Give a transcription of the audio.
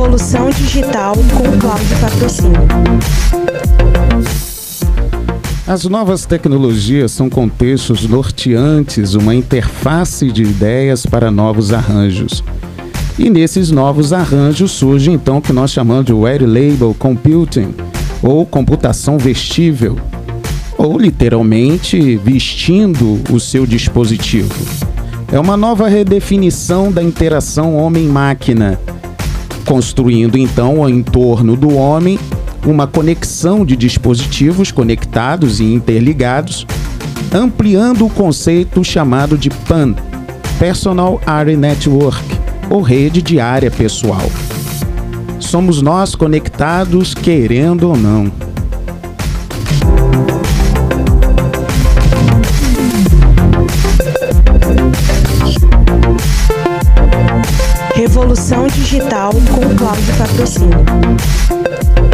Revolução Digital com Cláudio Patrocínio. As novas tecnologias são contextos norteantes, uma interface de ideias para novos arranjos. E nesses novos arranjos surge então o que nós chamamos de White Label Computing, ou computação vestível, ou literalmente vestindo o seu dispositivo. É uma nova redefinição da interação homem-máquina, construindo então em torno do homem uma conexão de dispositivos conectados e interligados, ampliando o conceito chamado de PAN, Personal Area Network, ou rede de área pessoal. Somos nós conectados, querendo ou não. Revolução Digital com Cláudio Patrocínio.